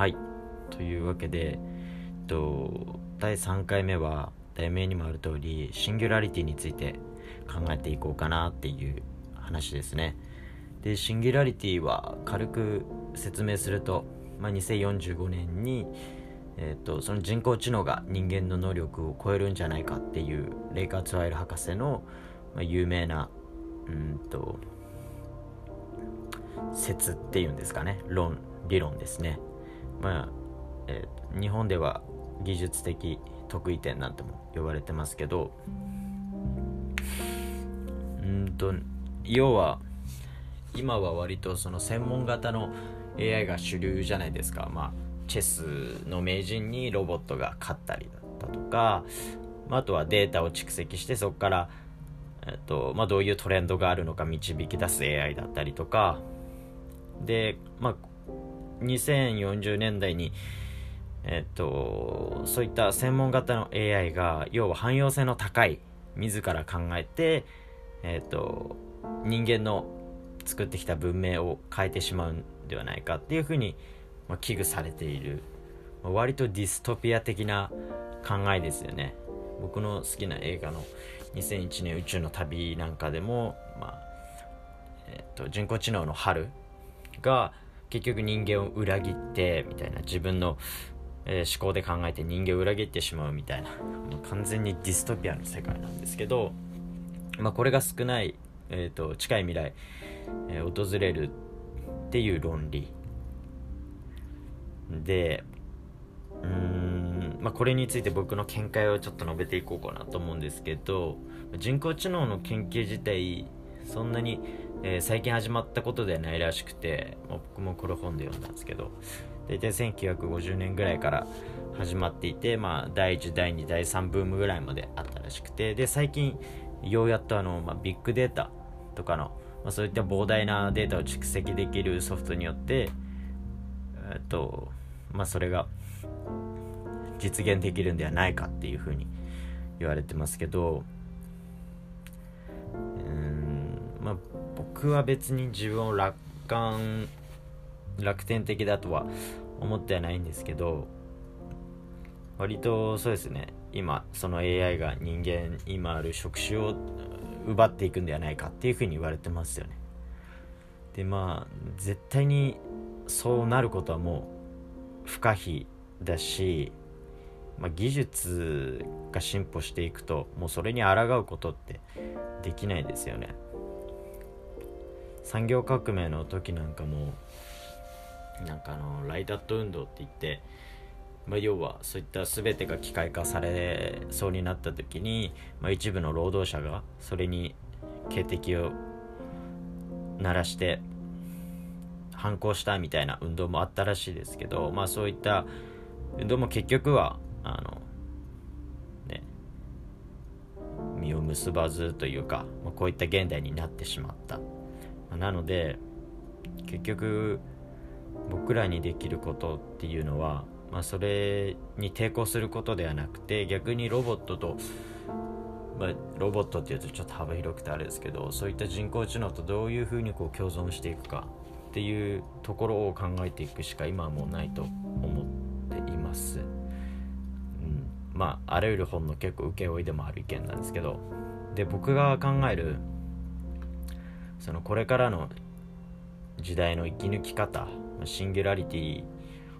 はい。というわけで、えっと、第3回目は題名にもある通りシンギュラリティについて考えていこうかなっていう話ですね。でシンギュラリティは軽く説明すると、まあ、2045年に、えーと、その人工知能が人間の能力を超えるんじゃないかっていうレイカー・ツワイル博士の、まあ、有名なうんと説っていうんですかね。論理論ですね。まあ、えー、日本では技術的得意点なんても呼ばれてますけどうんと要は今は割とその専門型の AI が主流じゃないですか。まあチェスの名人にロボットが勝ったりだったとか、まあ、とはデータを蓄積してそこから、えっとまあ、どういうトレンドがあるのか導き出す AI だったりとか。で、まあ、2040年代にえっと、そういった専門型の AI が要は汎用性の高い自ら考えて、えっと、人間の作ってきた文明を変えてしまうんではないかっていうふうに、まあ、危惧されている、割とディストピア的な考えですよね。僕の好きな映画の2001年宇宙の旅なんかでも、まあえっと、人工知能の春が結局人間を裏切ってみたいな自分のえー、思考で考えて人間を裏切ってしまうみたいな完全にディストピアの世界なんですけど、まあ、これが少ない、えーと、近い未来、えー、訪れるっていう論理。でうーん、まあ、これについて僕の見解をちょっと述べていこうかなと思うんですけど人工知能の研究自体そんなに、えー、最近始まったことではないらしくて、まあ、僕もこれ本で読んだんですけど大体1950年ぐらいから始まっていて、まあ、第1第2第3ブームぐらいまであったらしくてで最近ようやっとあの、まあ、ビッグデータとかの、まあ、そういった膨大なデータを蓄積できるソフトによってえっとまあそれが実現できるんではないかっていうふうに言われてますけどうんまあ僕は別に自分を楽観楽天的だとは思ってはないんですけど割とそうですね。今その AI が人間今ある職種を奪っていくんではないかっていうふうに言われてますよね。でまあ絶対にそうなることはもう不可避だし、まあ、技術が進歩していくともうそれに抗うことってできないですよね。産業革命の時なんかもなんかあのライダット運動って言って、まあ、要はそういった全てが機械化されそうになった時に、まあ、一部の労働者がそれに警笛を鳴らして反抗したみたいな運動もあったらしいですけど、まあ、そういった運動も結局はあの、ね、実を結ばずというか、まあ、こういった現代になってしまった。なので結局僕らにできることっていうのは、まあ、それに抵抗することではなくて逆にロボットと、まあ、ロボットっていうとちょっと幅広くてあれですけどそういった人工知能とどういうふうにこう共存していくかっていうところを考えていくしか今はもうないと思っています。うん、まああらゆる本の結構請負でもある意見なんですけどで僕が考えるそのこれからの時代の生き抜き方シンギュラリティ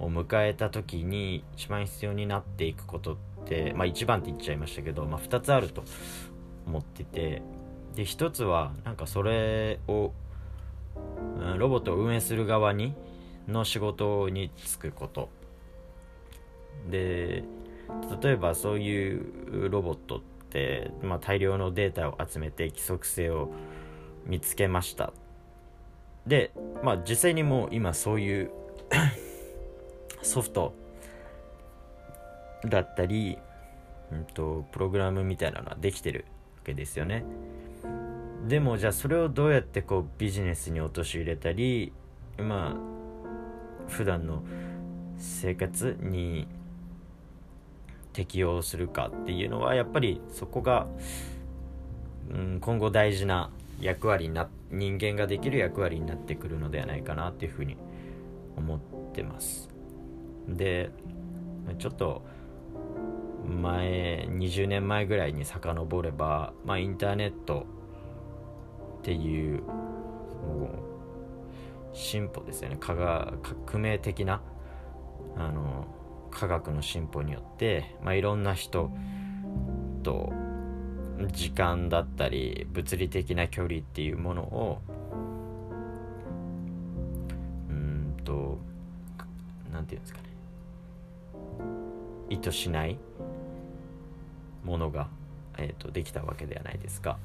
を迎えた時に一番必要になっていくことってまあ一番って言っちゃいましたけど、まあ、2つあると思っててで1つはなんかそれをロボットを運営する側にの仕事に就くこと。で例えばそういうロボットって、まあ、大量のデータを集めて規則性を見つけました。でまあ実際にもう今そういう ソフトだったり、うんと、プログラムみたいなのはできてるわけですよね。でもじゃあそれをどうやってこうビジネスに落とし入れたりまあ普段の生活に適用するかっていうのはやっぱりそこが、うん、今後大事な役割にな人間ができる役割になってくるのではないかなっていうふうに思ってます。でちょっと前20年前ぐらいに遡れば、まあ、インターネットっていう進歩ですよね。科学革命的なあの科学の進歩によって、まあ、いろんな人と時間だったり物理的な距離っていうものをうんと何て言うんですかね。意図しないものが、えーと、できたわけではないですか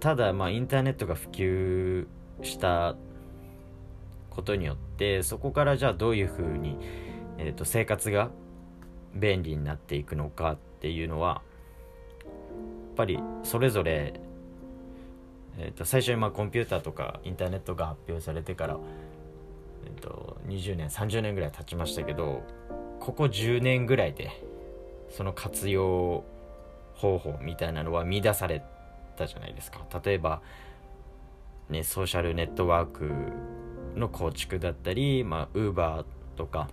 ただまあインターネットが普及したことによってそこからじゃあどういうふうに、えーと、生活が便利になっていくのかっていうのはぱりそれぞれ、えーと、最初にまあコンピューターとかインターネットが発表されてから、えー、と20年30年ぐらい経ちましたけどここ10年ぐらいでその活用方法みたいなのは見出されたじゃないですか。例えばねソーシャルネットワークの構築だったりまあ Uber とか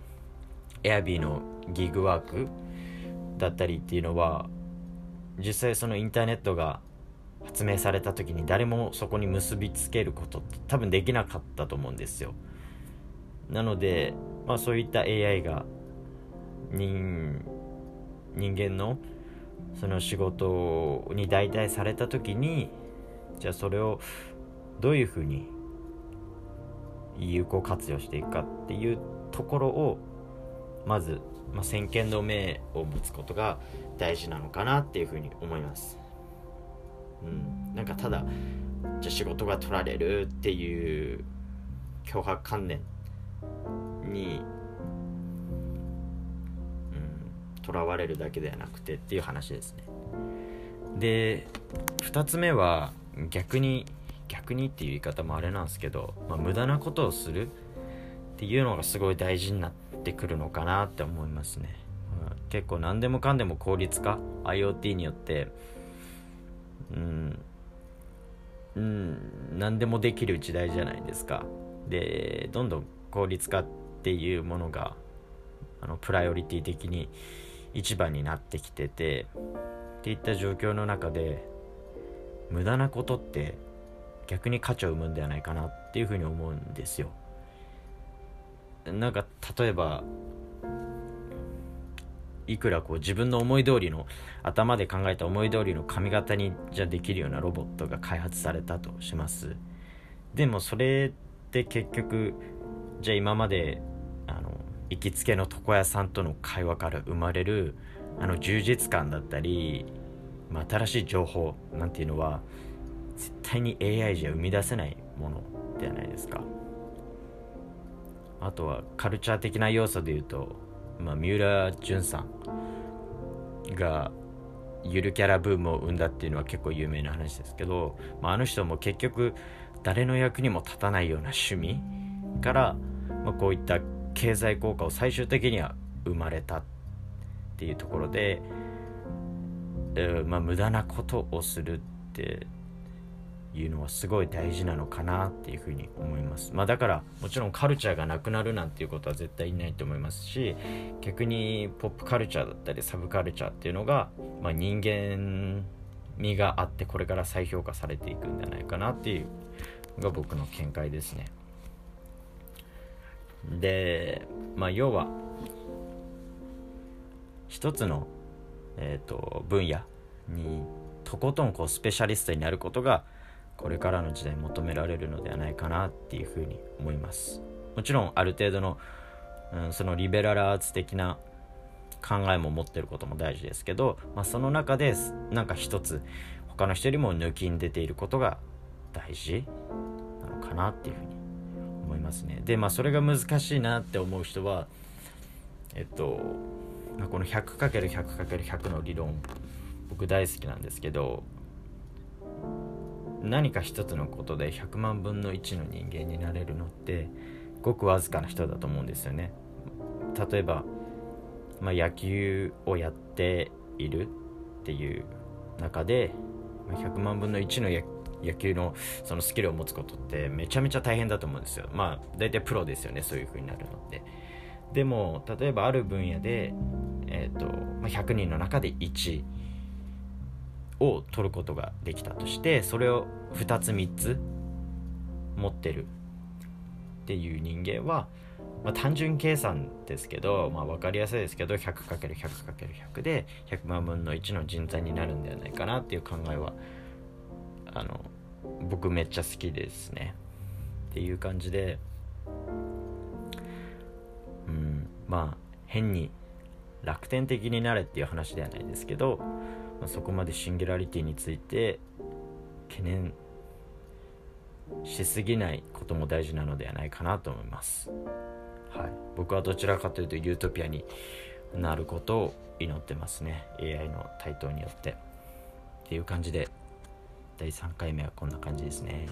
Airb のギグワークだったりっていうのは実際そのインターネットが発明された時に誰もそこに結びつけることって多分できなかったと思うんですよ。なので、まあ、そういった AI が人人間のその仕事に代替された時にじゃあそれをどういうふうに有効活用していくかっていうところをまず、まあ、先見の明を持つことが大事なのかなっていうふうに思います。うん、なんかただじゃあ仕事が取られるっていう脅迫観念にとらわれるだけではなくてっていう話ですねで2つ目は逆に逆にっていう言い方もあれなんですけど、まあ、無駄なことをするっていうのがすごい大事になっててくるのかなって思いますね、まあ、結構何でもかんでも効率化？IoT によって。うん。うん。何でもできる時代じゃないですか。でどんどん効率化っていうものがあのプライオリティ的に一番になってきてて。っていった状況の中で無駄なことって逆に価値を生むんではないかなっていうふうに思うんですよ。なんか例えばいくらこう自分の思い通りの頭で考えた思い通りの髪型にじゃできるようなロボットが開発されたとします。でもそれって結局じゃあ今まであの行きつけの床屋さんとの会話から生まれるあの充実感だったり、まあ、新しい情報なんていうのは絶対に AI じゃ生み出せないものではないですか。あとはカルチャー的な要素で言うと、まあ、三浦淳さんがゆるキャラブームを生んだっていうのは結構有名な話ですけど、まあ、あの人も結局誰の役にも立たないような趣味から、まあ、こういった経済効果を最終的には生まれたっていうところで、えー、まあ、無駄なことをするっていうのはすごい大事なのかなっていうふうに思います。まあ、だからもちろんカルチャーがなくなるなんていうことは絶対ないと思いますし逆にポップカルチャーだったりサブカルチャーっていうのが、まあ、人間味があってこれから再評価されていくんじゃないかなっていうのが僕の見解ですね。でまあ要は一つの、えーと、分野にとことんこうスペシャリストになることがこれからの時代求められるのではないかなっていうふうに思います。もちろんある程度の、うん、そのリベラルアーツ的な考えも持ってることも大事ですけど、まあ、その中でなんか一つ他の人よりも抜きん出ていることが大事なのかなっていうふうに思いますね。でまあそれが難しいなって思う人はえっと、まあ、この 100×100×100 の理論僕大好きなんですけど何か一つのことで100万分の1の人間になれるのってごくわずかな人だと思うんですよね。例えば、まあ、野球をやっているっていう中で100万分の1の野球のそのスキルを持つことってめちゃめちゃ大変だと思うんですよ。まあ大体プロですよねそういう風になるのって。でも例えばある分野で、えーとまあ、100人の中で1を取ることができたとしてそれを2つ3つ持ってるっていう人間は、まあ、単純計算ですけど、まあ、分かりやすいですけど 100×100×100 で100万分の1の人材になるんではないかなっていう考えはあの僕めっちゃ好きですね。っていう感じでうんまあ変に楽天的になれっていう話ではないですけど、まあ、そこまでシンギュラリティについて懸念しすぎないことも大事なのではないかなと思います。はい、僕はどちらかというとユートピアになることを祈ってますね。AI の台頭によって。っていう感じで第3回目はこんな感じですね